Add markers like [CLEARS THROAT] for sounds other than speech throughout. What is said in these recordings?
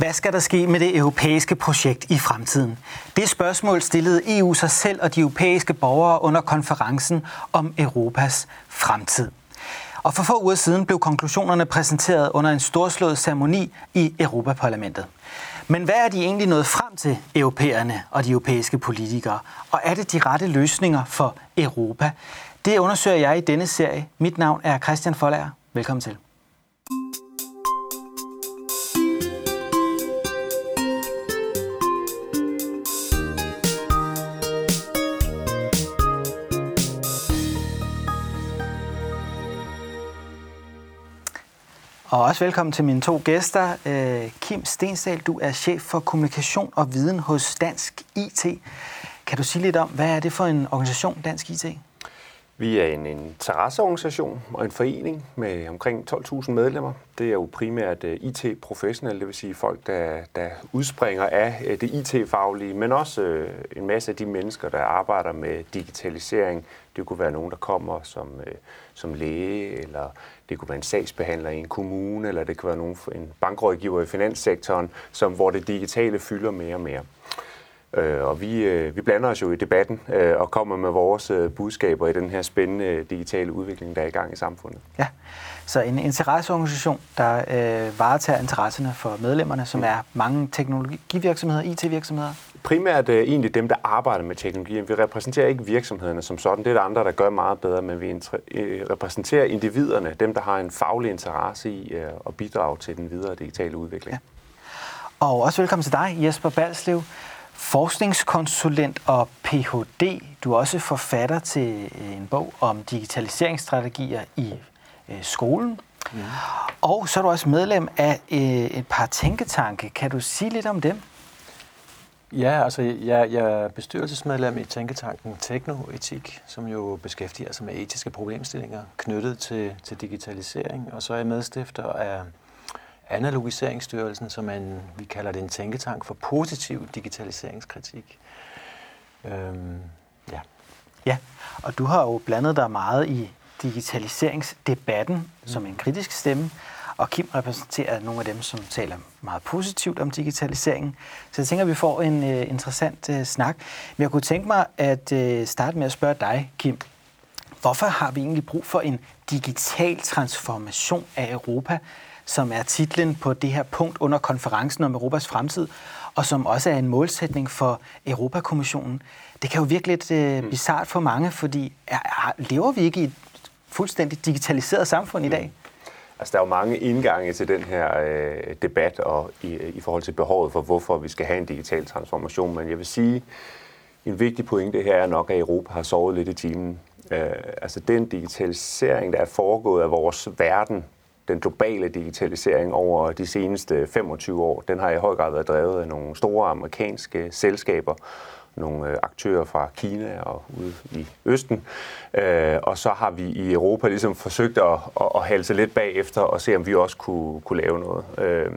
Hvad skal der ske med det europæiske projekt i fremtiden? Det spørgsmål stillede EU sig selv og de europæiske borgere under konferencen om Europas fremtid. Og for få uger siden blev konklusionerne præsenteret under en storslået ceremoni i Europaparlamentet. Men hvad er de egentlig nået frem til, europæerne og de europæiske politikere? Og er det de rette løsninger for Europa? Det undersøger jeg i denne serie. Mit navn er Christian Folager. Velkommen til. Og også velkommen til mine to gæster. Øh, Kim Stensdal, du er chef for kommunikation og viden hos Dansk IT. Kan du sige lidt om, hvad er det for en organisation, Dansk IT? Vi er en interesseorganisation og en forening med omkring 12.000 medlemmer. Det er jo primært øh, IT-professionelle, det vil sige folk, der, der udspringer af øh, det IT-faglige, men også en masse af de mennesker, der arbejder med digitalisering. Det kunne være nogen, der kommer som, som læge, eller det kunne være en sagsbehandler i en kommune, eller det kunne være nogen, en bankrådgiver i finanssektoren, som, hvor det digitale fylder mere og mere. Øh, og vi, øh, vi blander os jo i debatten øh, og kommer med vores øh, budskaber i den her spændende digitale udvikling, der er i gang i samfundet. Ja, så en interesseorganisation, der øh, varetager interesserne for medlemmerne, som er mange teknologivirksomheder, IT-virksomheder, primært øh, egentlig dem, der arbejder med teknologi. Vi repræsenterer ikke virksomhederne som sådan. Det er der andre, der gør meget bedre, men vi øh, repræsenterer individerne, dem, der har en faglig interesse i øh, at bidrage til den videre digitale udvikling. Ja. Og også velkommen til dig, Jesper Balslev, forskningskonsulent og Ph.D. Du er også forfatter til en bog om digitaliseringsstrategier i øh, skolen. Ja. Og så er du også medlem af øh, et par tænketanke. Kan du sige lidt om dem? Ja, altså jeg, jeg er bestyrelsesmedlem i Tænketanken Teknoetik, som jo beskæftiger sig med etiske problemstillinger knyttet til, til digitalisering. Og så er jeg medstifter af Analogiseringsstyrelsen, som er en, vi kalder det en tænketank for positiv digitaliseringskritik. Øhm, ja. ja, og du har jo blandet dig meget i digitaliseringsdebatten mm. som en kritisk stemme. Og Kim repræsenterer nogle af dem, som taler meget positivt om digitaliseringen. Så jeg tænker, at vi får en uh, interessant uh, snak. Men jeg kunne tænke mig at uh, starte med at spørge dig, Kim. Hvorfor har vi egentlig brug for en digital transformation af Europa, som er titlen på det her punkt under konferencen om Europas fremtid, og som også er en målsætning for Europakommissionen? Det kan jo virke lidt uh, bizart for mange, fordi er, er, lever vi ikke i et fuldstændig digitaliseret samfund i dag? Altså, der er jo mange indgange til den her øh, debat og i, øh, i forhold til behovet for, hvorfor vi skal have en digital transformation. Men jeg vil sige, en vigtig pointe her er nok, at Europa har sovet lidt i timen. Øh, altså den digitalisering, der er foregået af vores verden, den globale digitalisering over de seneste 25 år, den har i høj grad været drevet af nogle store amerikanske selskaber, nogle øh, aktører fra Kina og ude i Østen. Øh, og så har vi i Europa ligesom forsøgt at, at, at halse lidt bagefter og se, om vi også kunne, kunne lave noget. Øh,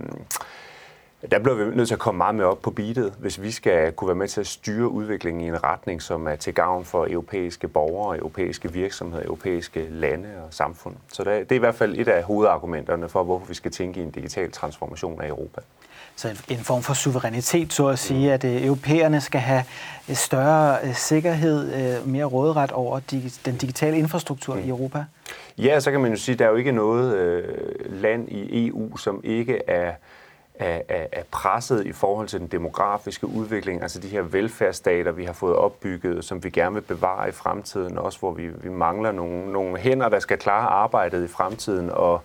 der bliver vi nødt til at komme meget mere op på beatet, hvis vi skal kunne være med til at styre udviklingen i en retning, som er til gavn for europæiske borgere, europæiske virksomheder, europæiske lande og samfund. Så det er i hvert fald et af hovedargumenterne for, hvorfor vi skal tænke i en digital transformation af Europa. Så en, form for suverænitet, så at sige, mm. at øh, europæerne skal have øh, større øh, sikkerhed, øh, mere råderet over den digitale infrastruktur mm. i Europa? Ja, så kan man jo sige, at der er jo ikke noget øh, land i EU, som ikke er er, er, er presset i forhold til den demografiske udvikling, altså de her velfærdsstater, vi har fået opbygget, som vi gerne vil bevare i fremtiden, også hvor vi, vi mangler nogle, nogle hænder, der skal klare arbejdet i fremtiden, og,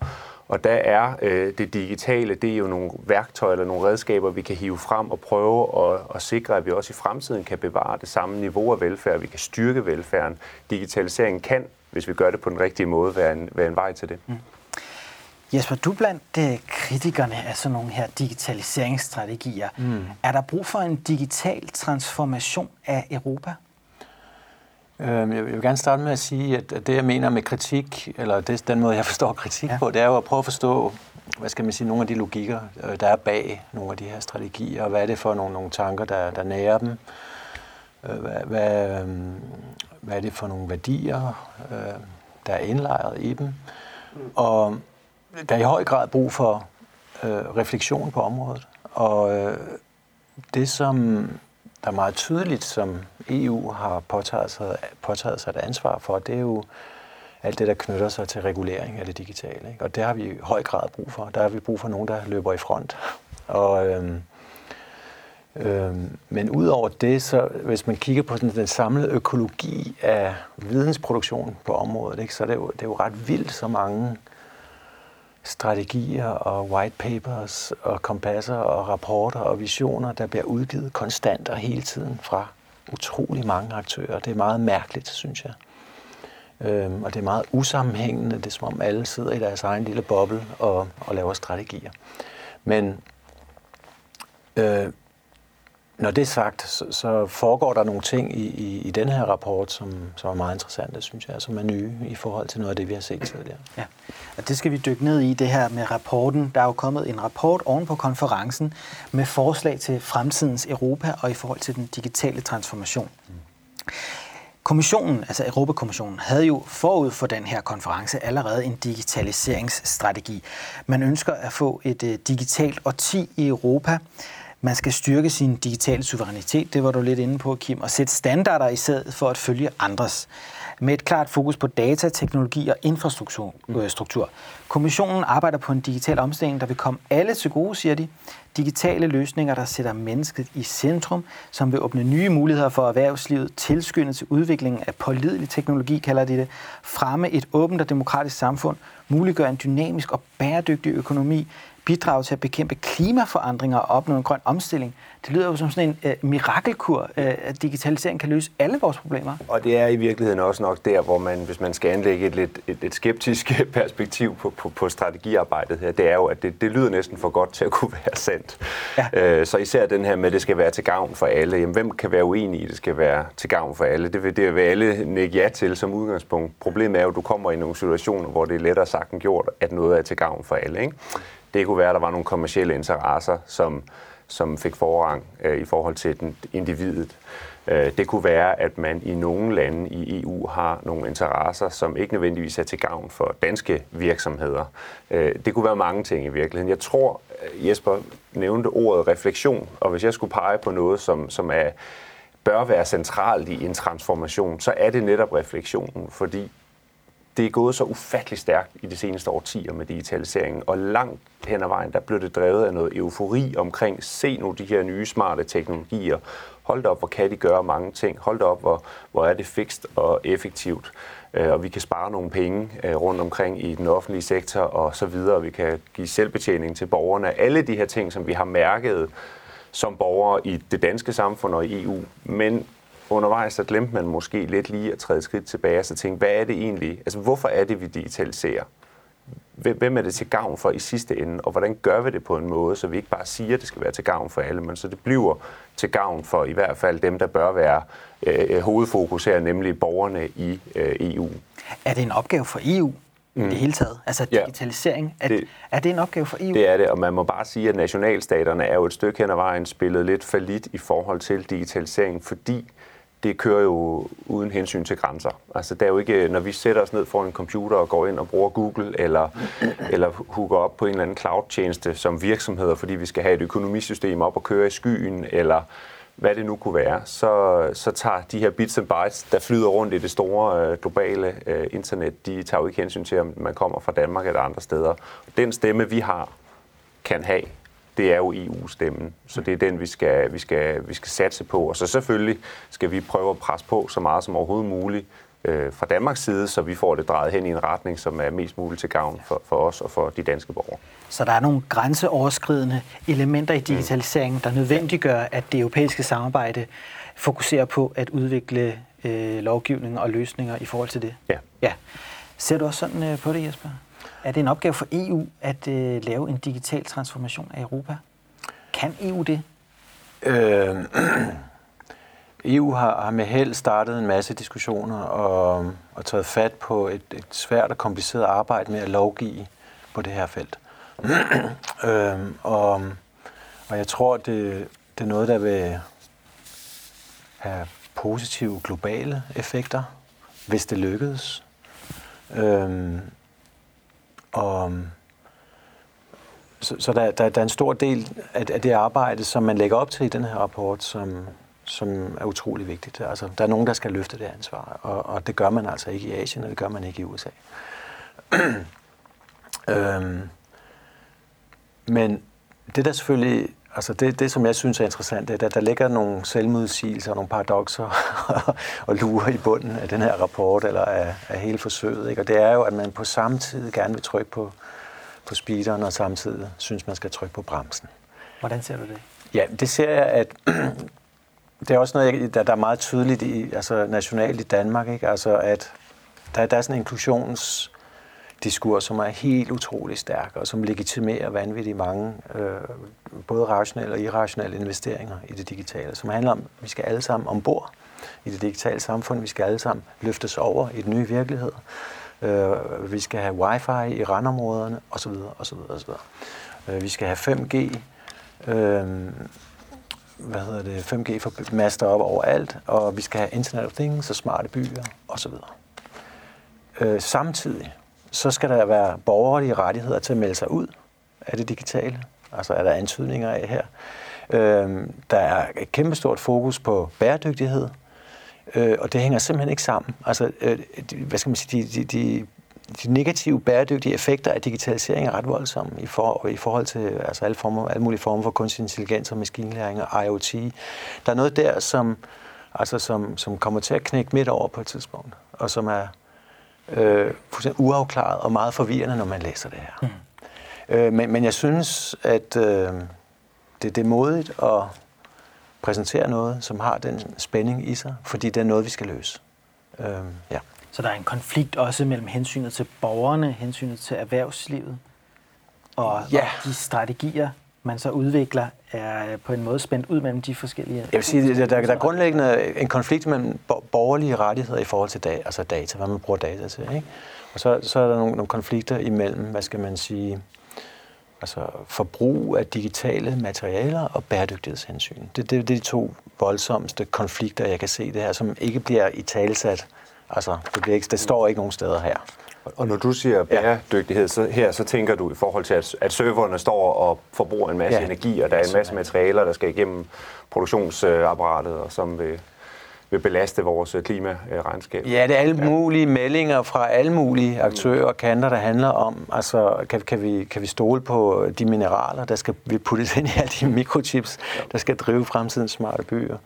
og der er øh, det digitale, det er jo nogle værktøjer eller nogle redskaber, vi kan hive frem og prøve at, at sikre, at vi også i fremtiden kan bevare det samme niveau af velfærd, vi kan styrke velfærden. Digitaliseringen kan, hvis vi gør det på den rigtige måde, være en, være en vej til det. Mm. Jesper, du blandt øh, kritikerne af sådan nogle her digitaliseringsstrategier. Mm. Er der brug for en digital transformation af Europa? Øhm, jeg vil gerne starte med at sige, at det, jeg mener med kritik, eller det, den måde, jeg forstår kritik ja. på, det er jo at prøve at forstå, hvad skal man sige, nogle af de logikker, øh, der er bag nogle af de her strategier, og hvad er det for nogle, nogle tanker, der, der nærer dem. Øh, hvad, hvad, øhm, hvad er det for nogle værdier, der er indlejret i dem. Mm. Og der er i høj grad brug for øh, refleksion på området. Og øh, det, som der meget tydeligt, som EU har påtaget sig, påtaget sig et ansvar for, det er jo alt det, der knytter sig til regulering af det digitale. Ikke? Og det har vi i høj grad brug for. Der har vi brug for nogen, der løber i front. Og, øhm, øhm, men udover det, så hvis man kigger på sådan den samlede økologi af vidensproduktion på området, ikke, så er det, jo, det er jo ret vildt, så mange strategier og white papers og kompasser og rapporter og visioner, der bliver udgivet konstant og hele tiden fra utrolig mange aktører. Det er meget mærkeligt, synes jeg. Øhm, og det er meget usammenhængende. Det er som om alle sidder i deres egen lille boble og, og laver strategier. Men øh, når det er sagt, så, så foregår der nogle ting i, i, i den her rapport, som, som er meget interessante, synes jeg, som er nye i forhold til noget af det, vi har set tidligere. Ja, og det skal vi dykke ned i, det her med rapporten. Der er jo kommet en rapport oven på konferencen med forslag til fremtidens Europa og i forhold til den digitale transformation. Mm. Kommissionen, altså Europakommissionen, havde jo forud for den her konference allerede en digitaliseringsstrategi. Man ønsker at få et uh, digitalt årti i Europa. Man skal styrke sin digitale suverænitet, det var du lidt inde på, Kim, og sætte standarder i stedet for at følge andres med et klart fokus på data, teknologi og infrastruktur. Mm. Kommissionen arbejder på en digital omstilling, der vil komme alle til gode, siger de. Digitale løsninger, der sætter mennesket i centrum, som vil åbne nye muligheder for erhvervslivet, tilskynde til udviklingen af pålidelig teknologi, kalder de det, fremme et åbent og demokratisk samfund, muliggøre en dynamisk og bæredygtig økonomi, bidrage til at bekæmpe klimaforandringer og opnå en grøn omstilling. Det lyder jo som sådan en uh, mirakelkur, uh, at digitalisering kan løse alle vores problemer. Og det er i virkeligheden også nok der, hvor man, hvis man skal anlægge et lidt et, et skeptisk [LAUGHS] perspektiv på, på, på strategiarbejdet her, det er jo, at det, det lyder næsten for godt til at kunne være sandt. Ja. Uh, så især den her med, at det skal være til gavn for alle. Jamen, hvem kan være uenig i, at det skal være til gavn for alle? Det vil, det vil alle nikke ja til som udgangspunkt. Problemet er jo, at du kommer i nogle situationer, hvor det er lettere sagt end gjort, at noget er til gavn for alle. Ikke? Det kunne være, at der var nogle kommersielle interesser, som, som fik forrang øh, i forhold til den, individet. Øh, det kunne være, at man i nogle lande i EU har nogle interesser, som ikke nødvendigvis er til gavn for danske virksomheder. Øh, det kunne være mange ting i virkeligheden. Jeg tror, øh, Jesper nævnte ordet refleksion, og hvis jeg skulle pege på noget, som, som er, bør være centralt i en transformation, så er det netop refleksionen, fordi det er gået så ufattelig stærkt i de seneste årtier med digitaliseringen, og langt hen ad vejen, der blev det drevet af noget eufori omkring, se nu de her nye smarte teknologier, hold da op, hvor kan de gøre mange ting, hold da op, hvor, hvor er det fikst og effektivt, øh, og vi kan spare nogle penge øh, rundt omkring i den offentlige sektor og så videre, vi kan give selvbetjening til borgerne, alle de her ting, som vi har mærket som borgere i det danske samfund og i EU, men undervejs så glemte man måske lidt lige at træde skridt tilbage og så tænke, hvad er det egentlig? Altså, hvorfor er det, vi digitaliserer? Hvem er det til gavn for i sidste ende, og hvordan gør vi det på en måde, så vi ikke bare siger, at det skal være til gavn for alle, men så det bliver til gavn for i hvert fald dem, der bør være øh, hovedfokus her, nemlig borgerne i øh, EU. Er det en opgave for EU mm. det hele taget? Altså digitalisering, ja, det, er det en opgave for EU? Det er det, og man må bare sige, at nationalstaterne er jo et stykke hen ad vejen spillet lidt for lidt i forhold til digitalisering, fordi det kører jo uden hensyn til grænser. Altså, det er jo ikke, når vi sætter os ned for en computer og går ind og bruger Google, eller, eller hooker op på en eller anden cloud-tjeneste som virksomheder, fordi vi skal have et økonomisystem op og køre i skyen, eller hvad det nu kunne være, så, så tager de her bits and bytes, der flyder rundt i det store øh, globale øh, internet, de tager jo ikke hensyn til, om man kommer fra Danmark eller andre steder. Den stemme, vi har, kan have det er jo EU-stemmen. Så det er den, vi skal, vi, skal, vi skal satse på. Og så selvfølgelig skal vi prøve at presse på så meget som overhovedet muligt øh, fra Danmarks side, så vi får det drejet hen i en retning, som er mest muligt til gavn for, for os og for de danske borgere. Så der er nogle grænseoverskridende elementer i digitaliseringen, der nødvendiggør, at det europæiske samarbejde fokuserer på at udvikle øh, lovgivning og løsninger i forhold til det? Ja. ja. Ser du også sådan øh, på det, Jesper? Er det en opgave for EU at øh, lave en digital transformation af Europa? Kan EU det? Øh, [CLEARS THROAT] EU har, har med held startet en masse diskussioner og, og taget fat på et, et svært og kompliceret arbejde med at lovgive på det her felt. [CLEARS THROAT] øh, og, og jeg tror, det, det er noget, der vil have positive globale effekter, hvis det lykkedes. Øh, og øhm, så, så der, der, der er en stor del af, af det arbejde, som man lægger op til i den her rapport, som, som er utrolig vigtigt. Altså, der er nogen, der skal løfte det ansvar, og, og det gør man altså ikke i Asien, og det gør man ikke i USA. [CLEARS THROAT] øhm, men det der selvfølgelig, altså det, det som jeg synes er interessant, det er, at der ligger nogle selvmodsigelser og nogle paradoxer [LAUGHS] og lurer i bunden af den her rapport, eller af, af hele forsøget. Ikke? Og det er jo, at man på samme tid gerne vil trykke på, på speederen, og samtidig synes, man skal trykke på bremsen. Hvordan ser du det? Ja, det ser jeg, at [CLEARS THROAT] det er også noget, der, der er meget tydeligt i, altså nationalt i Danmark, ikke? Altså, at der, der er sådan en inklusions diskurs, som er helt utrolig stærk, og som legitimerer vanvittigt mange, øh, både rationelle og irrationelle investeringer i det digitale, som handler om, at vi skal alle sammen ombord i det digitale samfund, vi skal alle sammen løftes over i den nye virkelighed, øh, vi skal have wifi i randområderne, osv., osv., osv. Øh, vi skal have 5G, øh, hvad hedder det, 5G for master op overalt, og vi skal have Internet of Things og smarte byer osv. Øh, samtidig så skal der være borgerlige rettigheder til at melde sig ud af det digitale. Altså er der antydninger af her. Øh, der er et kæmpestort fokus på bæredygtighed, øh, og det hænger simpelthen ikke sammen. Altså, øh, de, hvad skal man sige, de, de, de, de negative bæredygtige effekter af digitalisering er ret voldsomme i, for, i forhold til altså alle, former, alle mulige former for kunstig intelligens og maskinlæring og IoT. Der er noget der, som, altså som, som kommer til at knække midt over på et tidspunkt, og som er øh, fuldstændig uafklaret og meget forvirrende, når man læser det her. Mm. Øh, men, men jeg synes, at øh, det, det er modigt at præsentere noget, som har den spænding i sig, fordi det er noget, vi skal løse. Øh, ja. Så der er en konflikt også mellem hensynet til borgerne, hensynet til erhvervslivet, og, ja. og de strategier, man så udvikler, er øh, på en måde spændt ud mellem de forskellige... Jeg vil sige, der, der, der er grundlæggende en konflikt mellem borgerlige rettigheder i forhold til data, altså data, hvad man bruger data til. Ikke? Og så, så er der nogle, nogle konflikter imellem, hvad skal man sige, altså forbrug af digitale materialer og bæredygtighedshensyn. Det, det, det er de to voldsomste konflikter, jeg kan se det her, som ikke bliver i talsat. Altså, det, bliver ikke, det står ikke nogen steder her. Og når du siger bæredygtighed så her, så tænker du i forhold til, at, at serverne står og forbruger en masse ja. energi, og der er en masse materialer, der skal igennem produktionsapparatet, og som vil, vil belaste vores klimaregnskab. Ja, det er alle mulige meldinger fra alle mulige aktører og kanter, der handler om, altså kan, kan, vi, kan vi stole på de mineraler, der skal vi puttes ind i alle de mikrochips, der skal drive fremtidens smarte byer.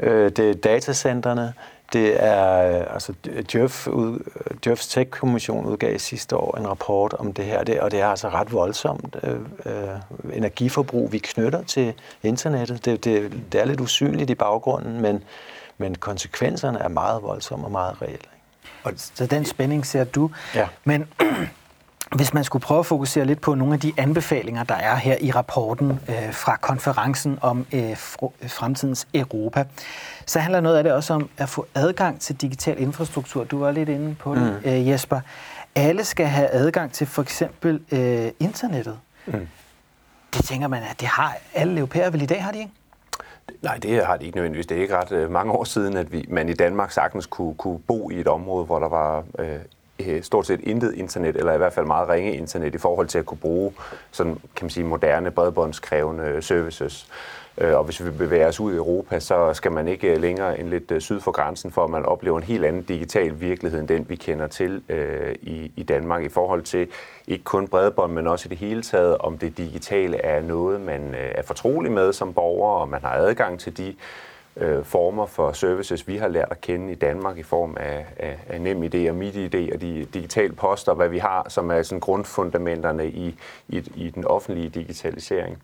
Øh, det er datacentrene, det er, øh, altså, Djøf, ud, Djøfs Tech-kommission udgav sidste år en rapport om det her, det, og det er altså ret voldsomt øh, øh, energiforbrug, vi knytter til internettet. Det, det, det er lidt usynligt i baggrunden, men, men konsekvenserne er meget voldsomme og meget reelle. Og så den spænding ser du. Ja. Men hvis man skulle prøve at fokusere lidt på nogle af de anbefalinger, der er her i rapporten øh, fra konferencen om øh, fremtidens Europa, så handler noget af det også om at få adgang til digital infrastruktur. Du var lidt inde på det, mm. øh, Jesper. Alle skal have adgang til for eksempel øh, internettet. Mm. Det tænker man, at det har alle europæere vel i dag, har de ikke? Nej, det har de ikke nødvendigvis. Det er ikke ret øh, mange år siden, at vi, man i Danmark sagtens kunne, kunne bo i et område, hvor der var Øh, Øh, stort set intet internet, eller i hvert fald meget ringe internet, i forhold til at kunne bruge sådan, kan man sige, moderne bredbåndskrævende services. Øh, og hvis vi bevæger os ud i Europa, så skal man ikke øh, længere end lidt syd for grænsen, for at man oplever en helt anden digital virkelighed, end den vi kender til øh, i, i Danmark, i forhold til ikke kun bredbånd, men også i det hele taget, om det digitale er noget, man er fortrolig med som borger, og man har adgang til de øh, former for services, vi har lært at kende i Danmark i form af, af, af NemID og MitID og de digitale poster, hvad vi har, som er sådan grundfundamenterne i, i, i den offentlige digitalisering.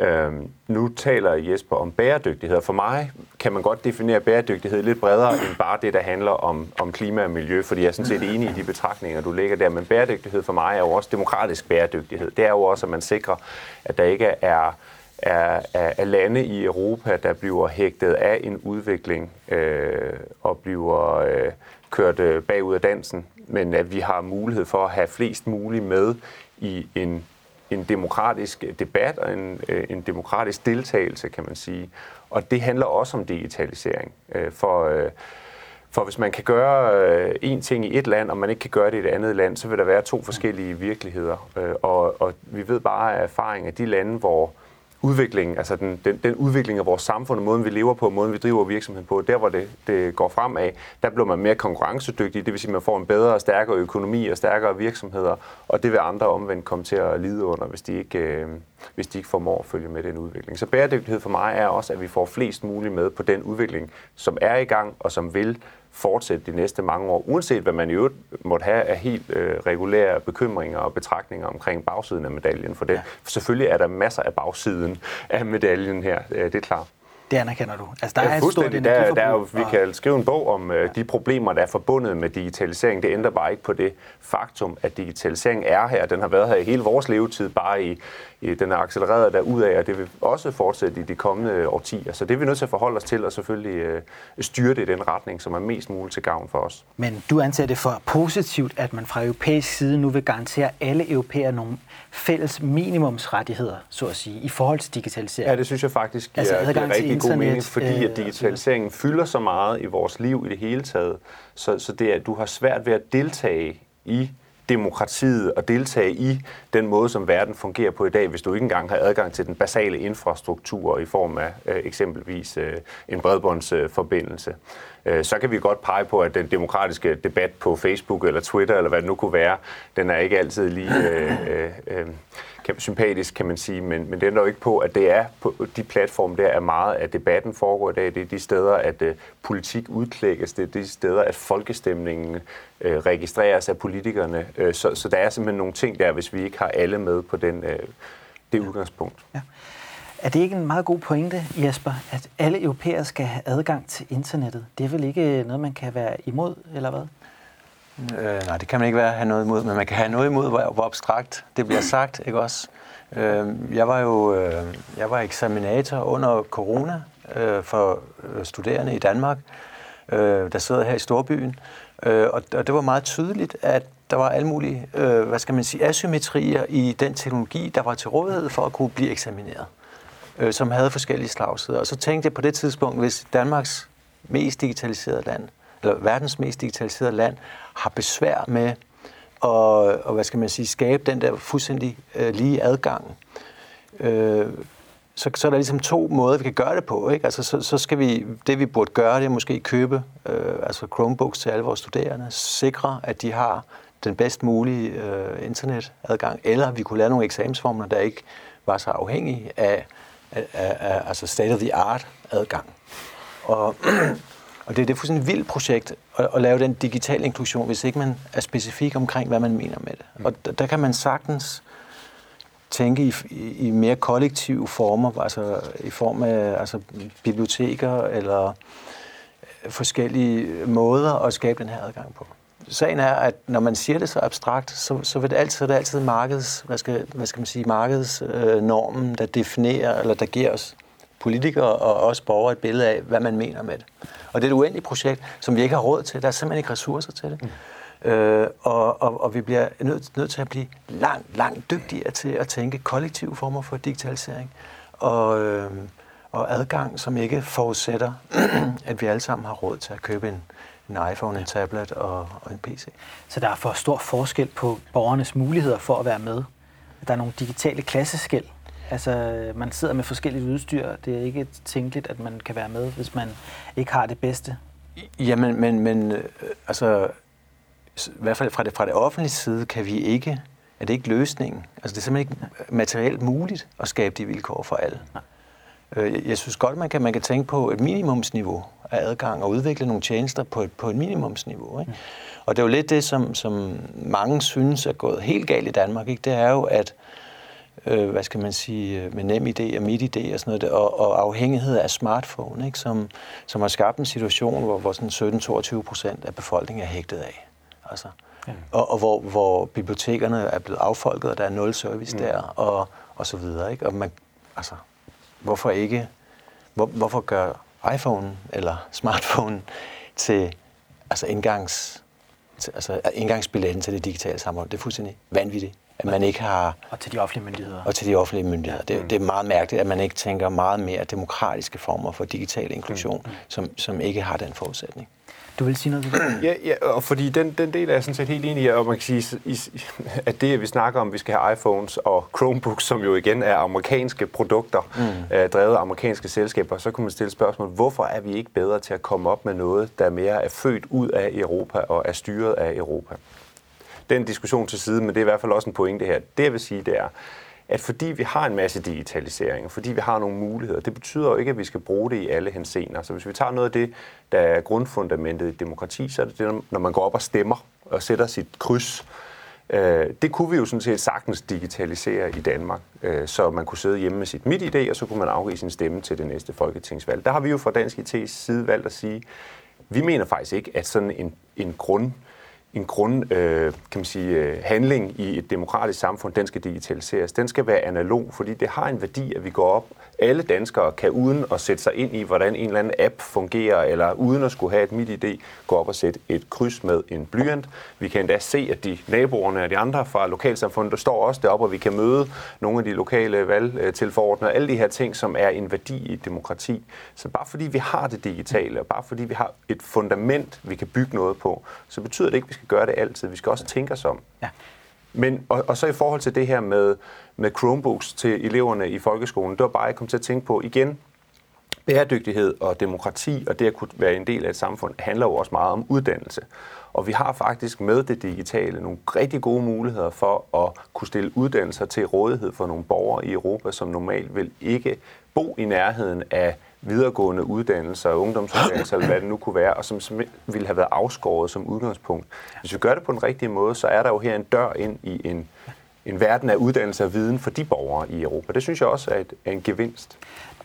Øhm, nu taler Jesper om bæredygtighed. For mig kan man godt definere bæredygtighed lidt bredere end bare det, der handler om, om klima og miljø, fordi jeg er sådan set enig i de betragtninger, du lægger der. Men bæredygtighed for mig er jo også demokratisk bæredygtighed. Det er jo også, at man sikrer, at der ikke er er, er, er lande i Europa, der bliver hægtet af en udvikling øh, og bliver øh, kørt øh, bagud af dansen, men at vi har mulighed for at have flest muligt med i en, en demokratisk debat og en, øh, en demokratisk deltagelse, kan man sige. Og det handler også om digitalisering. Øh, for, øh, For hvis man kan gøre øh, ting i et land, og man ikke kan gøre det i et andet land, så vil der være to forskellige virkeligheder. Øh, og, og vi ved bare af erfaring, at de lande, hvor udviklingen, altså den, den, den udvikling af vores samfund, og måden vi lever på, måden vi driver virksomheden på, der hvor det, det går fremad, der bliver man mere konkurrencedygtig, det vil sige, at man får en bedre og stærkere økonomi og stærkere virksomheder, og det vil andre omvendt komme til at lide under, hvis de ikke, øh, hvis de ikke formår at følge med den udvikling. Så bæredygtighed for mig er også, at vi får flest muligt med på den udvikling, som er i gang og som vil fortsætte de næste mange år, uanset hvad man i øvrigt måtte have af helt øh, regulære bekymringer og betragtninger omkring bagsiden af medaljen. For det, ja. selvfølgelig er der masser af bagsiden af medaljen her, øh, det er klart. Det anerkender du. Altså, der ja, er et stort der, der er jo, Vi kan skrive en bog om øh, de problemer, der er forbundet med digitalisering. Det ændrer bare ikke på det faktum, at digitalisering er her. Den har været her i hele vores levetid, bare i, i den er accelereret der ud af, og det vil også fortsætte i de kommende årtier. Så det er vi nødt til at forholde os til, og selvfølgelig øh, styre det i den retning, som er mest muligt til gavn for os. Men du anser det for positivt, at man fra europæisk side nu vil garantere alle europæer nogle fælles minimumsrettigheder, så at sige, i forhold til digitalisering. Ja, det synes jeg faktisk giver, altså, giver rigtig internet, god mening, fordi at øh, digitaliseringen fylder så meget i vores liv i det hele taget, så, så det er, at du har svært ved at deltage i demokratiet og deltage i den måde, som verden fungerer på i dag, hvis du ikke engang har adgang til den basale infrastruktur i form af øh, eksempelvis øh, en bredbåndsforbindelse. Øh, Øh, så kan vi godt pege på, at den demokratiske debat på Facebook eller Twitter, eller hvad det nu kunne være, den er ikke altid lige... Øh, øh, øh, kan, sympatisk, kan man sige, men, men det ændrer jo ikke på, at det er på de platforme, der er meget af debatten foregår i dag. Det er de steder, at øh, politik udklækkes. Det er de steder, at folkestemningen øh, registreres af politikerne. Øh, så, så der er simpelthen nogle ting der, hvis vi ikke har alle med på den, øh, det udgangspunkt. Ja. Er det ikke en meget god pointe, Jesper, at alle europæere skal have adgang til internettet? Det er vel ikke øh, noget, man kan være imod, eller hvad? Øh, nej, det kan man ikke være have noget imod, men man kan have noget imod, hvor, hvor abstrakt det bliver sagt, ikke også? Øh, jeg var jo øh, jeg var eksaminator under corona øh, for øh, studerende i Danmark, øh, der sidder her i Storbyen, øh, og, og det var meget tydeligt, at der var alle mulige, øh, hvad skal man sige, asymmetrier i den teknologi, der var til rådighed for at kunne blive eksamineret, øh, Øh, som havde forskellige slagsider. Og så tænkte jeg på det tidspunkt, hvis Danmarks mest digitaliserede land, eller verdens mest digitaliserede land, har besvær med at og, hvad skal man sige, skabe den der fuldstændig øh, lige adgang. Øh, så, så er der ligesom to måder, vi kan gøre det på. Ikke? Altså, så, så skal vi, det vi burde gøre, det er måske købe øh, altså Chromebooks til alle vores studerende, sikre, at de har den bedst mulige øh, internetadgang, eller vi kunne lave nogle eksamensformer, der ikke var så afhængige af, af, af, altså state-of-the-art adgang. Og [CLEARS THROAT] og det, det er fuldstændig vildt projekt at, at lave den digitale inklusion, hvis ikke man er specifik omkring, hvad man mener med det. Mm. Og der, der kan man sagtens tænke i, i, i mere kollektive former, altså i form af altså biblioteker eller forskellige måder at skabe den her adgang på. Sagen er, at når man siger det så abstrakt, så, så vil det altid, så er det altid markeds, hvad skal, hvad skal man sige, markedsnormen, øh, der definerer, eller der giver os politikere og også borgere et billede af, hvad man mener med det. Og det er et uendeligt projekt, som vi ikke har råd til. Der er simpelthen ikke ressourcer til det. Mm. Øh, og, og, og vi bliver nødt, nødt til at blive langt, langt dygtigere til at tænke kollektive former for digitalisering. Og, øh, og adgang, som ikke forudsætter, [CLEARS THROAT] at vi alle sammen har råd til at købe en, en iPhone, en tablet og, og en PC. Så der er for stor forskel på borgernes muligheder for at være med. Der er nogle digitale klasseskæld, Altså, man sidder med forskellige udstyr. Det er ikke tænkeligt, at man kan være med, hvis man ikke har det bedste. Jamen, men, men øh, altså, i hvert fald fra det, fra det offentlige side kan vi ikke, er det ikke løsningen. Altså, det er simpelthen ikke materielt muligt at skabe de vilkår for alle. Nej. Øh, jeg synes godt, man kan, man kan tænke på et minimumsniveau af adgang og udvikle nogle tjenester på et, på et minimumsniveau. Ikke? Og det er jo lidt det, som, som mange synes er gået helt galt i Danmark. Ikke? Det er jo, at øh, hvad skal man sige, øh, med nem idé og midt idé og sådan noget, og, og afhængighed af smartphone, ikke? Som, som har skabt en situation, hvor, hvor sådan 17-22 procent af befolkningen er hægtet af. Altså, ja. og, og hvor, hvor bibliotekerne er blevet affolket, og der er nul service mm. der, og, og så videre. Ikke? Og man, altså, hvorfor ikke, hvor, hvorfor gør iPhone eller smartphone til altså indgangs, til, altså indgangsbilletten til det digitale samfund? Det er fuldstændig vanvittigt at man ikke har... Og til de offentlige myndigheder. Og til de offentlige myndigheder. Det, mm. det er meget mærkeligt, at man ikke tænker meget mere demokratiske former for digital inklusion, mm. mm. som, som ikke har den forudsætning. Du vil sige noget til det? [CLEARS THROAT] Ja, ja og fordi den, den del er jeg sådan set helt enig i, og man kan sige, [LAUGHS] at det, at vi snakker om, vi skal have iPhones og Chromebooks, som jo igen er amerikanske produkter, mm. uh, drevet af amerikanske selskaber, så kunne man stille spørgsmål, hvorfor er vi ikke bedre til at komme op med noget, der mere er født ud af Europa og er styret af Europa? Den diskussion til side, men det er i hvert fald også en pointe her. Det jeg vil sige, det er, at fordi vi har en masse digitalisering, fordi vi har nogle muligheder, det betyder jo ikke, at vi skal bruge det i alle henseender. Så hvis vi tager noget af det, der er grundfundamentet i demokrati, så er det det, når man går op og stemmer og sætter sit kryds. Øh, det kunne vi jo sådan set sagtens digitalisere i Danmark, øh, så man kunne sidde hjemme med sit MitID, og så kunne man afgive sin stemme til det næste folketingsvalg. Der har vi jo fra Dansk IT's side valgt at sige, vi mener faktisk ikke, at sådan en, en grund øh, en grund, øh, kan man sige, øh, handling i et demokratisk samfund, den skal digitaliseres. Den skal være analog, fordi det har en værdi, at vi går op alle danskere kan uden at sætte sig ind i, hvordan en eller anden app fungerer, eller uden at skulle have et MitID, gå op og sætte et kryds med en blyant. Vi kan endda se, at de naboerne og de andre fra lokalsamfundet, der står også deroppe, og vi kan møde nogle af de lokale valgtilforordnede, alle de her ting, som er en værdi i et demokrati. Så bare fordi vi har det digitale, og bare fordi vi har et fundament, vi kan bygge noget på, så betyder det ikke, at vi skal gøre det altid. Vi skal også tænke os om. Ja. Men, og, og så i forhold til det her med, med Chromebooks til eleverne i folkeskolen, det var bare, jeg kom til at tænke på igen, bæredygtighed og demokrati og det at kunne være en del af et samfund handler jo også meget om uddannelse. Og vi har faktisk med det digitale nogle rigtig gode muligheder for at kunne stille uddannelser til rådighed for nogle borgere i Europa, som normalt vil ikke bo i nærheden af videregående uddannelser, ungdomsuddannelser, eller hvad det nu kunne være, og som, som ville have været afskåret som udgangspunkt. Hvis vi gør det på den rigtige måde, så er der jo her en dør ind i en, en verden af uddannelse og viden for de borgere i Europa. Det synes jeg også er, et, er en gevinst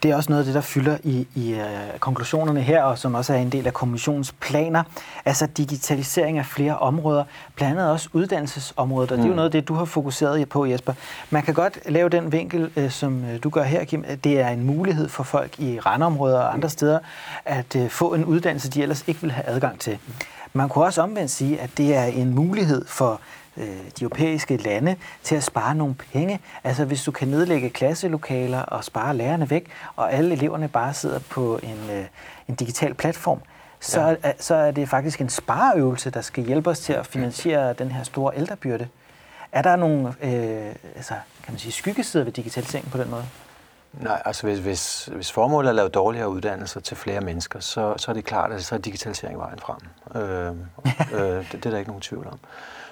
det er også noget af det, der fylder i, i uh, konklusionerne her, og som også er en del af kommissionens planer. Altså digitalisering af flere områder, blandt andet også uddannelsesområdet, og mm. det er jo mm. noget af det, du har fokuseret på, Jesper. Man kan godt lave den vinkel, uh, som uh, du gør her, Kim. Det er en mulighed for folk i randområder og andre steder at uh, få en uddannelse, de ellers ikke vil have adgang til. Man kunne også omvendt sige, at det er en mulighed for øh, de europæiske lande til at spare nogle penge. Altså hvis du kan nedlægge klasselokaler og spare lærerne væk, og alle eleverne bare sidder på en, øh, en digital platform, så, ja. er, så er det faktisk en spareøvelse, der skal hjælpe os til at finansiere den her store ældrebyrde. Er der nogle øh, altså, kan man sige, skyggesider ved digitaliseringen på den måde? Nej, altså hvis, hvis, hvis formålet er at lave dårligere uddannelser til flere mennesker, så, så er det klart, at så er digitalisering vejen frem. Øh, øh, det, det er der ikke nogen tvivl om.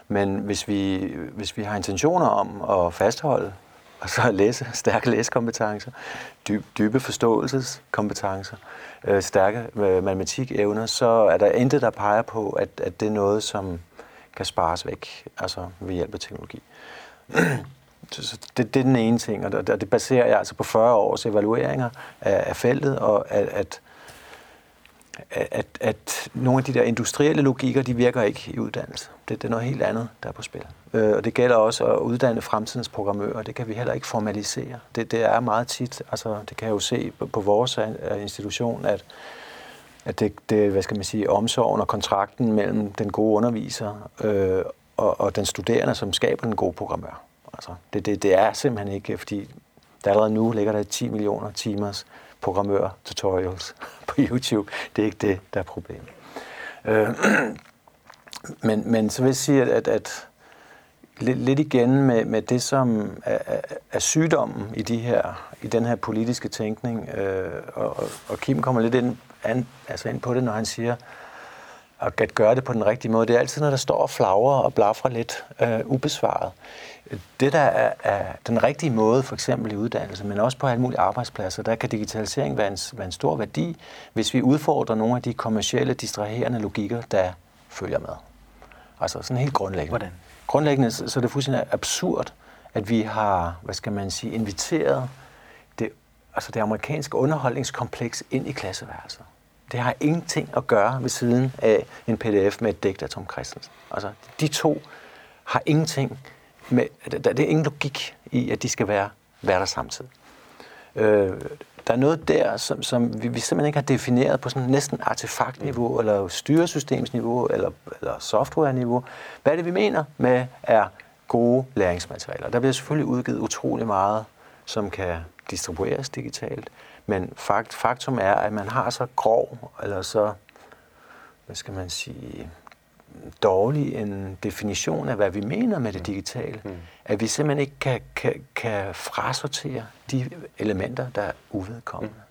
Men hvis vi, hvis vi har intentioner om at fastholde og så læse, stærke læsekompetencer, dyb, dybe forståelseskompetencer, øh, stærke øh, matematikevner, så er der intet, der peger på, at, at det er noget, som kan spares væk, altså ved hjælp af teknologi så det, det er den ene ting, og det, baserer jeg altså på 40 års evalueringer af, af feltet, og at, at at, at nogle af de der industrielle logikker, de virker ikke i uddannelse. Det, det er noget helt andet, der er på spil. Øh, og det gælder også at uddanne fremtidens programmører. Det kan vi heller ikke formalisere. Det, det er meget tit, altså det kan jeg jo se på, på vores øh, institution, at, at det, det, hvad skal man sige, omsorgen og kontrakten mellem den gode underviser øh, og, og den studerende, som skaber den gode programmør. Altså, det, det, det er simpelthen ikke, fordi der allerede nu ligger der 10 millioner timers programmør-tutorials [LAUGHS] på YouTube. Det er ikke det, der er problemet. Øh, [CLEARS THROAT] men, men så vil jeg sige, at, at, at lidt, lidt igen med, med det, som er, er, er sygdommen i, de her, i den her politiske tænkning, øh, og, og Kim kommer lidt ind, an, altså ind på det, når han siger, at gøre det på den rigtige måde. Det er altid, når der står og flagrer og blafrer lidt øh, ubesvaret det, der er, er den rigtige måde, for eksempel i uddannelse, men også på alle mulige arbejdspladser, der kan digitalisering være en, være en stor værdi, hvis vi udfordrer nogle af de kommercielle, distraherende logikker, der følger med. Altså sådan helt grundlæggende. Hvordan? Grundlæggende så er det fuldstændig absurd, at vi har, hvad skal man sige, inviteret det, altså det amerikanske underholdningskompleks ind i klasseværelset. Det har ingenting at gøre ved siden af en pdf med et digt af Tom Christensen. Altså, de to har ingenting med, der, der er ingen logik i, at de skal være, være der samtidig. Øh, der er noget der, som, som vi, vi simpelthen ikke har defineret på sådan næsten artefaktniveau, eller styresystemsniveau, eller, eller softwareniveau. Hvad er det, vi mener med er gode læringsmaterialer? Der bliver selvfølgelig udgivet utrolig meget, som kan distribueres digitalt, men fakt, faktum er, at man har så grov, eller så hvad skal man sige, dårlig en definition af, hvad vi mener med det digitale. Mm. At vi simpelthen ikke kan, kan, kan frasortere de elementer, der er uvedkommende. Mm.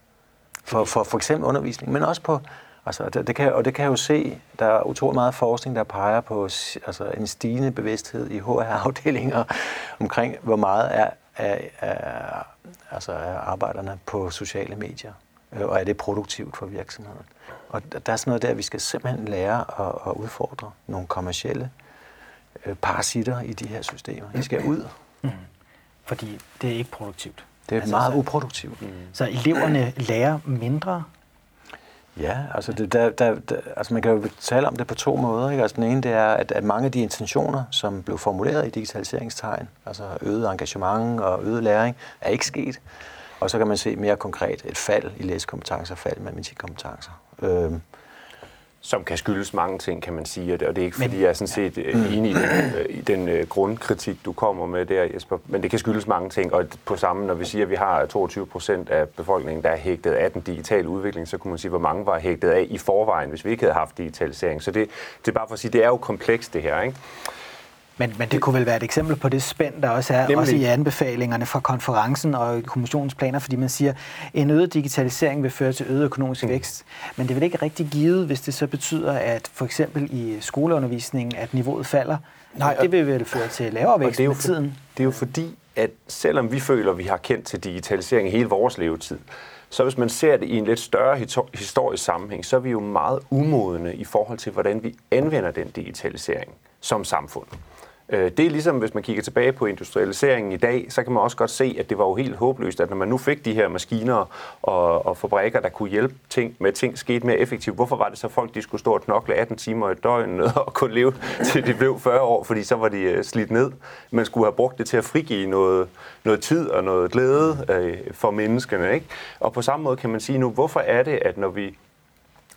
For, for for eksempel undervisning, men også på, altså det, det kan, og det kan jeg jo se, der er utrolig meget forskning, der peger på altså en stigende bevidsthed i HR-afdelinger [LAUGHS] omkring, hvor meget er, er, er, altså er arbejderne på sociale medier, og er det produktivt for virksomheden. Og der er sådan noget der, vi skal simpelthen lære at, at udfordre nogle kommercielle øh, parasitter i de her systemer. De skal ud. Mm. Fordi det er ikke produktivt. Det er altså, meget så, uproduktivt. Mm. Så eleverne lærer mindre? Ja, altså, det, der, der, der, altså man kan jo tale om det på to måder. Ikke? Altså den ene det er, at, at mange af de intentioner, som blev formuleret i digitaliseringstegn, altså øget engagement og øget læring, er ikke sket. Og så kan man se mere konkret et fald i læsekompetencer, fald i matematikkompetencer. Øhm, som kan skyldes mange ting, kan man sige, og det, og det er ikke fordi, jeg er sådan set ja. Øh, enig i den, øh, i den uh, grundkritik, du kommer med der, Jesper, men det kan skyldes mange ting, og på samme, når vi siger, at vi har 22 procent af befolkningen, der er hægtet af den digitale udvikling, så kunne man sige, hvor mange var hægtet af i forvejen, hvis vi ikke havde haft digitalisering. Så det, det er bare for at sige, det er jo komplekst det her, ikke? Men, men det kunne vel være et eksempel på det spænd, der også er Nemlig. også i anbefalingerne fra konferencen og kommissionens planer, fordi man siger, at en øget digitalisering vil føre til øget økonomisk mm. vækst. Men det vel ikke rigtig givet, hvis det så betyder, at for eksempel i skoleundervisningen, at niveauet falder. Nej, det vil vel føre til lavere vækst med tiden. Det er jo fordi, at selvom vi føler, at vi har kendt til digitalisering hele vores levetid, så hvis man ser det i en lidt større historisk sammenhæng, så er vi jo meget umodne i forhold til, hvordan vi anvender den digitalisering som samfund. Øh, det er ligesom, hvis man kigger tilbage på industrialiseringen i dag, så kan man også godt se, at det var jo helt håbløst, at når man nu fik de her maskiner og, og fabrikker, der kunne hjælpe ting med ting skete mere effektivt, hvorfor var det så folk, de skulle stå og knokle 18 timer i døgnet [LAUGHS] og kunne leve til de blev 40 år, fordi så var de øh, slidt ned. Man skulle have brugt det til at frigive noget, noget tid og noget glæde øh, for menneskene. Ikke? Og på samme måde kan man sige nu, hvorfor er det, at når vi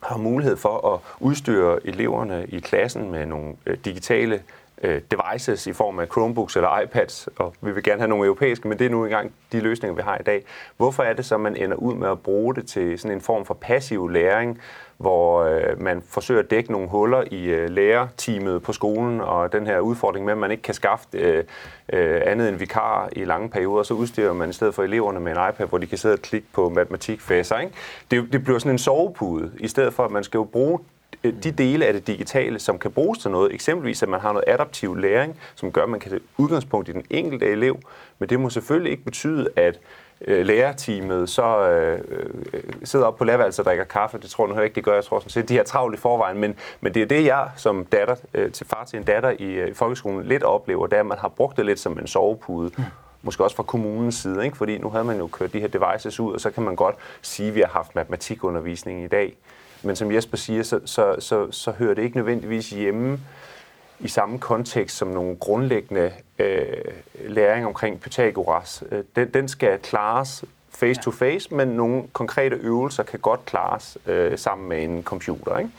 har mulighed for at udstyre eleverne i klassen med nogle øh, digitale øh, devices i form af Chromebooks eller iPads, og vi vil gerne have nogle europæiske, men det er nu engang de løsninger, vi har i dag. Hvorfor er det så, man ender ud med at bruge det til sådan en form for passiv læring, hvor øh, man forsøger at dække nogle huller i øh, lærerteamet på skolen, og den her udfordring med, at man ikke kan skaffe øh, øh, andet end vikar i lange perioder, så udstyrer man i stedet for eleverne med en iPad, hvor de kan sidde og klikke på matematikfæsser. Ikke? Det, det bliver sådan en sovepude, i stedet for at man skal jo bruge de dele af det digitale, som kan bruges til noget, eksempelvis at man har noget adaptiv læring, som gør, at man kan tage udgangspunkt i den enkelte elev, men det må selvfølgelig ikke betyde, at øh, lærerteamet så øh, øh, sidder op på lærerværelset og drikker kaffe. Det tror jeg nu ikke, det gør. Jeg tror sådan set, de har travlt i forvejen. Men, men det er det, jeg som datter øh, til far til en datter i, øh, folkeskolen lidt oplever, det er, at man har brugt det lidt som en sovepude. Mm. Måske også fra kommunens side, ikke? fordi nu havde man jo kørt de her devices ud, og så kan man godt sige, at vi har haft matematikundervisning i dag. Men som Jesper siger, så, så, så, så hører det ikke nødvendigvis hjemme i samme kontekst som nogle grundlæggende øh, læring omkring Pythagoras. Øh, den, den skal klares face to face, men nogle konkrete øvelser kan godt klares øh, sammen med en computer. Ikke?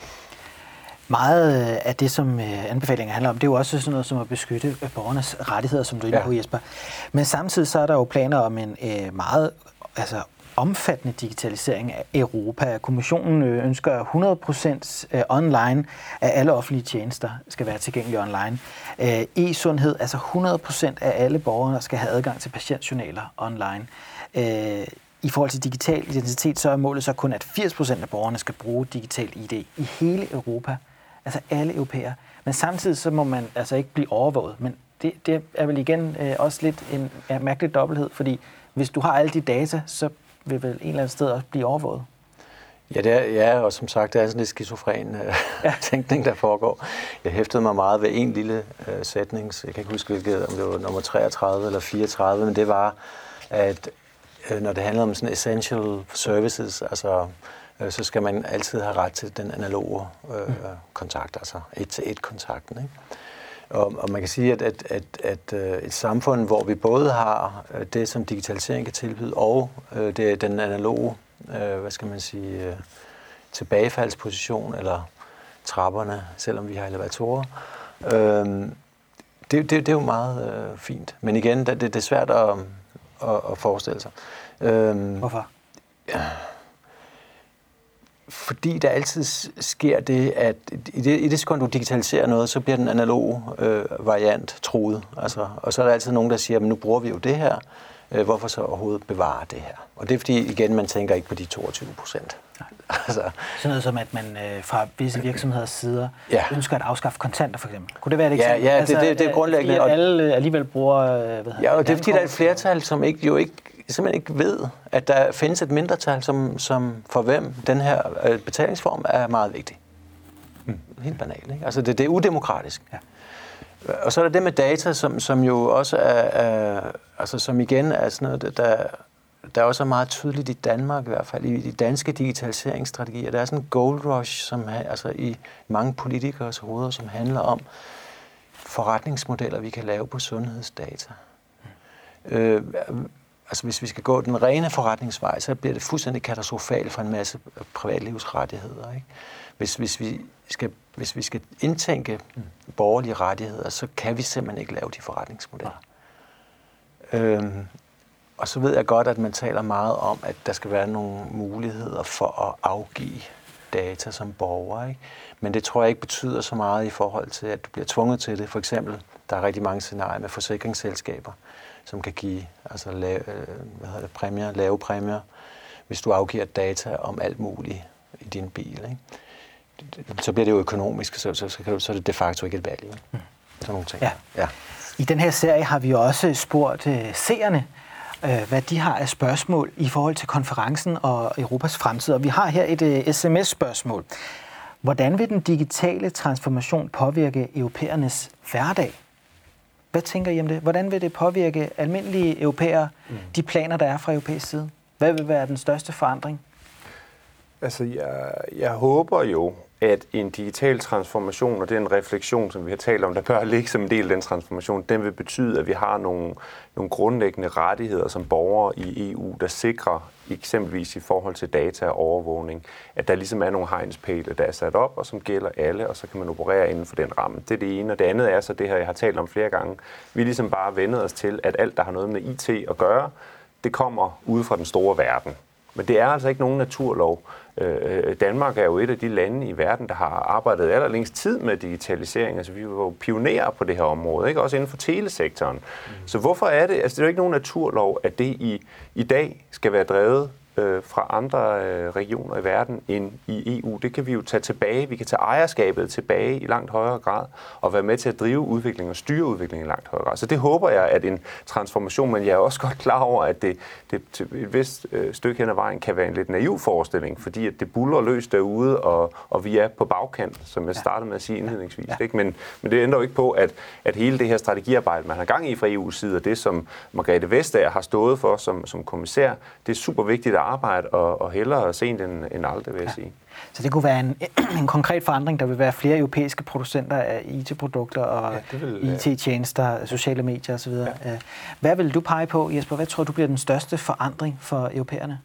Meget af det, som øh, anbefalingen handler om, det er jo også sådan noget som at beskytte borgernes rettigheder, som du er inde på, Jesper. Men samtidig så er der jo planer om en øh, meget altså, omfattende digitalisering af Europa. Kommissionen øh, ønsker 100% øh, online af alle offentlige tjenester skal være tilgængelige online. Øh, e-sundhed, altså 100% af alle borgere skal have adgang til patientjournaler online. I forhold til digital identitet, så er målet så kun, at 80% af borgerne skal bruge digital ID i hele Europa. Altså alle europæer. Men samtidig så må man altså ikke blive overvåget. Men det, det er vel igen øh, også lidt en ja, mærkelig dobbelthed, fordi hvis du har alle de data, så vil vel en eller anden sted også blive overvåget. Ja, det er, ja, og som sagt, det er sådan lidt skizofren øh, ja. [LAUGHS] tænkning, der foregår. Jeg hæftede mig meget ved en lille øh, sætning, jeg kan ikke huske, hvilket, om det var nummer 33 eller 34, men det var, at øh, når det handler om sådan essential services, altså, øh, så skal man altid have ret til den analoge øh, mm. kontakt, altså et-til-et-kontakten. Ikke? Og, og man kan sige, at, at, at, at øh, et samfund, hvor vi både har øh, det, som digitalisering kan tilbyde, og øh, det, den analoge, øh, hvad skal man sige, øh, tilbagefaldsposition, eller trapperne, selvom vi har elevatorer, øh, det, det, det er jo meget øh, fint. Men igen, det, det er svært at, at, at forestille sig. Øh, Hvorfor? Ja, fordi der altid sker det, at i det, i det sekund, du digitaliserer noget, så bliver den analoge øh, variant truet. Altså, og så er der altid nogen, der siger, at nu bruger vi jo det her, øh, hvorfor så overhovedet bevare det her? Og det er fordi, igen, man tænker ikke på de 22 procent. [LAUGHS] altså. Sådan noget som, at man øh, fra visse virksomheders sider Ja. ønsker at afskaffe kontanter, for eksempel. Kunne det være et Ja, eksempel? Altså, ja, det- det- det er øh, grundlæggende, Fordi og- alle alligevel bruger... Øh, hvad Ja, og det er fordi, der er et flertal, som ikke, jo ikke, simpelthen ikke ved, at der findes et mindretal, som, som for hvem den her øh, betalingsform er meget vigtig. Mm. Helt banalt. Ikke? Altså, det, det er udemokratisk. Ja. Og så er der det med data, som, som jo også er, er, altså som igen er sådan noget, der, der også er meget tydeligt i Danmark i hvert fald, i de danske digitaliseringsstrategier. Der er sådan en gold rush, som altså i mange politikers hoveder, som handler om forretningsmodeller, vi kan lave på sundhedsdata. Øh, altså hvis vi skal gå den rene forretningsvej, så bliver det fuldstændig katastrofalt for en masse privatlivsrettigheder. Ikke? Hvis, hvis, vi skal, hvis vi skal indtænke borgerlige rettigheder, så kan vi simpelthen ikke lave de forretningsmodeller. Øhm, og så ved jeg godt, at man taler meget om, at der skal være nogle muligheder for at afgive data som borger. Ikke? Men det tror jeg ikke betyder så meget i forhold til, at du bliver tvunget til det. For eksempel, der er rigtig mange scenarier med forsikringsselskaber, som kan give altså lave, øh, hvad hedder det, præmier, lave præmier, hvis du afgiver data om alt muligt i din bil. Ikke? Så bliver det jo økonomisk, så, så, så, så er det de facto ikke et valg. Ikke? Sådan nogle ting. Ja. ja. I den her serie har vi også spurgt øh, seerne, øh, hvad de har af spørgsmål i forhold til konferencen og Europas fremtid. Og vi har her et øh, sms-spørgsmål. Hvordan vil den digitale transformation påvirke europæernes hverdag? Hvad tænker I om det? Hvordan vil det påvirke almindelige europæere, de planer, der er fra europæisk side? Hvad vil være den største forandring? Altså, jeg, jeg håber jo, at en digital transformation og den refleksion, som vi har talt om, der bør ligge som en del af den transformation, den vil betyde, at vi har nogle, nogle grundlæggende rettigheder som borgere i EU, der sikrer eksempelvis i forhold til data og overvågning, at der ligesom er nogle hegnspæle, der er sat op, og som gælder alle, og så kan man operere inden for den ramme. Det er det ene. Og det andet er så det her, jeg har talt om flere gange. Vi ligesom bare vendet os til, at alt, der har noget med IT at gøre, det kommer ude fra den store verden. Men det er altså ikke nogen naturlov. Øh, Danmark er jo et af de lande i verden, der har arbejdet allerlængst tid med digitalisering. Altså vi var jo pionerer på det her område, ikke? også inden for telesektoren. Mm. Så hvorfor er det, altså det er jo ikke nogen naturlov, at det i, i dag skal være drevet øh, fra andre øh, regioner i verden end i EU. Det kan vi jo tage tilbage. Vi kan tage ejerskabet tilbage i langt højere grad og være med til at drive udvikling og styre udviklingen i langt højere grad. Så det håber jeg, at en transformation, men jeg er også [LAUGHS] godt klar over, at det, det til et vist øh, stykke hen ad vejen kan være en lidt naiv forestilling, fordi at det buller løs derude, og, og vi er på bagkant, som jeg startede med at sige indledningsvis. Ja. Ikke? Men, men det ændrer jo ikke på, at, at hele det her strategiarbejde, man har gang i fra EU's side, og det, som Margrethe Vestager har stået for som, som kommissær, det er super vigtigt at arbejde, og, og hellere sent end, end aldrig, vil jeg sige. Så det kunne være en, [CLEARS THROAT] en konkret forandring, der vil være flere europæiske producenter af IT-produkter og Ja, vil, IT-tjenester, sociale medier osv. Ja. Hvad vil du pege på, Jesper? Hvad tror du bliver den største forandring for europæerne?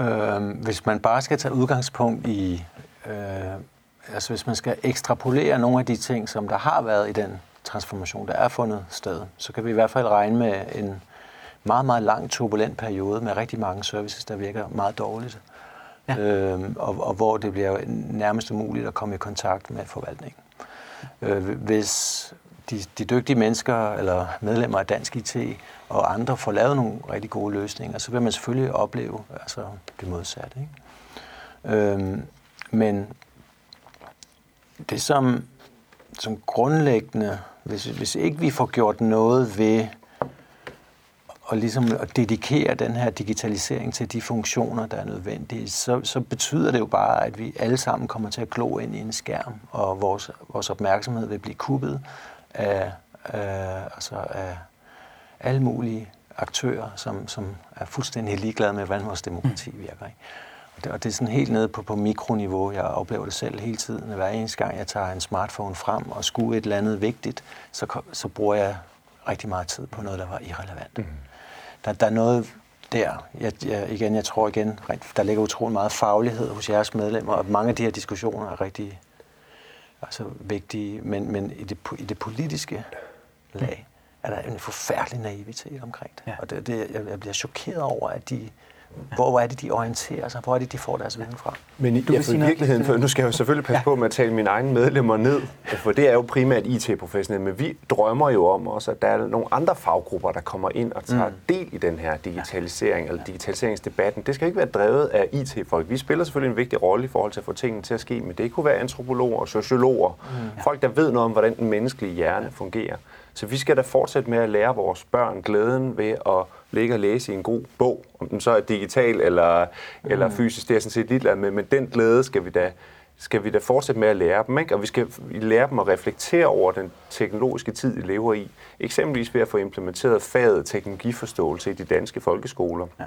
Øh, hvis man bare skal tage udgangspunkt i, øh, altså hvis man skal ekstrapolere nogle af de ting, som der har været i den transformation, der er fundet sted, så kan vi i hvert fald regne med en meget, meget lang turbulent periode med rigtig mange services, der virker meget dårligt. Ja. Øh, og, og hvor det bliver nærmest umuligt at komme i kontakt med forvaltningen. Øh, hvis de, de dygtige mennesker eller medlemmer af Dansk IT og andre får lavet nogle rigtig gode løsninger, så vil man selvfølgelig opleve altså, det modsatte. Ikke? Øhm, men det som, som grundlæggende, hvis, hvis ikke vi får gjort noget ved og ligesom at dedikere den her digitalisering til de funktioner, der er nødvendige, så, så betyder det jo bare, at vi alle sammen kommer til at glo ind i en skærm, og vores, vores opmærksomhed vil blive kuppet af, af, altså af alle mulige aktører, som, som er fuldstændig ligeglade med, hvordan vores demokrati virker. Ikke? Og, det, og det er sådan helt nede på, på mikroniveau. Jeg oplever det selv hele tiden. Hver eneste gang, jeg tager en smartphone frem og skuer et eller andet vigtigt, så, så bruger jeg rigtig meget tid på noget, der var irrelevant. Mm. Der, der er noget der. Jeg, jeg, igen, jeg tror igen, der ligger utrolig meget faglighed hos jeres medlemmer, og mange af de her diskussioner er rigtig altså, vigtige, men, men i, det, i det politiske lag er der en forfærdelig naivitet omkring det. Ja. Og det, det, jeg, jeg bliver chokeret over, at de hvor, hvor er det, de orienterer sig? Hvor er det, de får deres viden fra? Men i, ja, for i virkeligheden, for nu skal jeg jo selvfølgelig passe ja. på med at tale mine egne medlemmer ned, for det er jo primært IT-professionelle, men vi drømmer jo om også, at der er nogle andre faggrupper, der kommer ind og tager mm. del i den her digitalisering, ja. eller digitaliseringsdebatten. Det skal ikke være drevet af IT-folk. Vi spiller selvfølgelig en vigtig rolle i forhold til at få tingene til at ske, men det kunne være antropologer, sociologer, mm. folk, der ved noget om, hvordan den menneskelige hjerne fungerer. Så vi skal da fortsætte med at lære vores børn glæden ved at ligge og læse i en god bog, om den så er digital eller, mm. eller fysisk, det er sådan set ligeglad med, men den glæde skal vi da, skal vi da fortsætte med at lære dem, ikke? og vi skal lære dem at reflektere over den teknologiske tid, de lever i. Eksempelvis ved at få implementeret faget teknologiforståelse i de danske folkeskoler. Ja.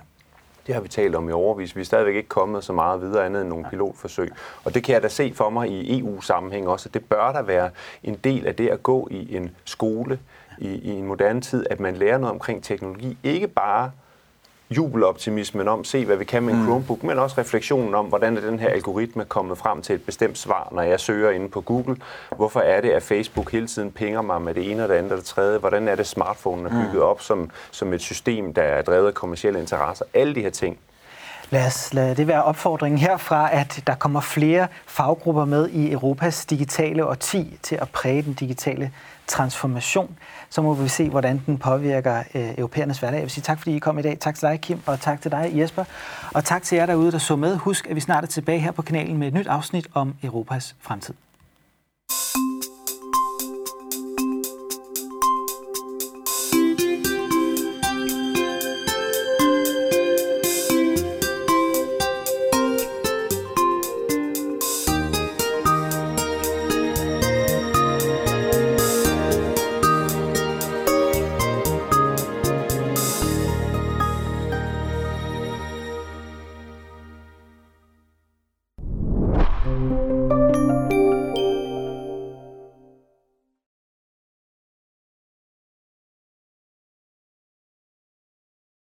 Det har vi talt om i overvis. Vi er stadigvæk ikke kommet så meget videre andet end nogle pilotforsøg. Og det kan jeg da se for mig i EU-sammenhæng også. Det bør der være en del af det at gå i en skole i, i en moderne tid, at man lærer noget omkring teknologi. Ikke bare jubeloptimismen om, se hvad vi kan med en mm. Chromebook, men også refleksionen om, hvordan er den her algoritme kommet frem til et bestemt svar, når jeg søger inde på Google. Hvorfor er det, at Facebook hele tiden pinger mig med det ene og det andet og det tredje? Hvordan er det, smartphonen er bygget mm. op som, som et system, der er drevet af kommersielle interesser? Alle de her ting. Lad os lade det være opfordringen herfra, at der kommer flere faggrupper med i Europas digitale årti til at præge den digitale transformation. Så må vi se, hvordan den påvirker øh, europæernes hverdag. Jeg vil sige tak, fordi I kom i dag. Tak til dig, Kim, og tak til dig, Jesper. Og tak til jer derude, der så med. Husk, at vi snart er tilbage her på kanalen med et nyt afsnit om Europas fremtid.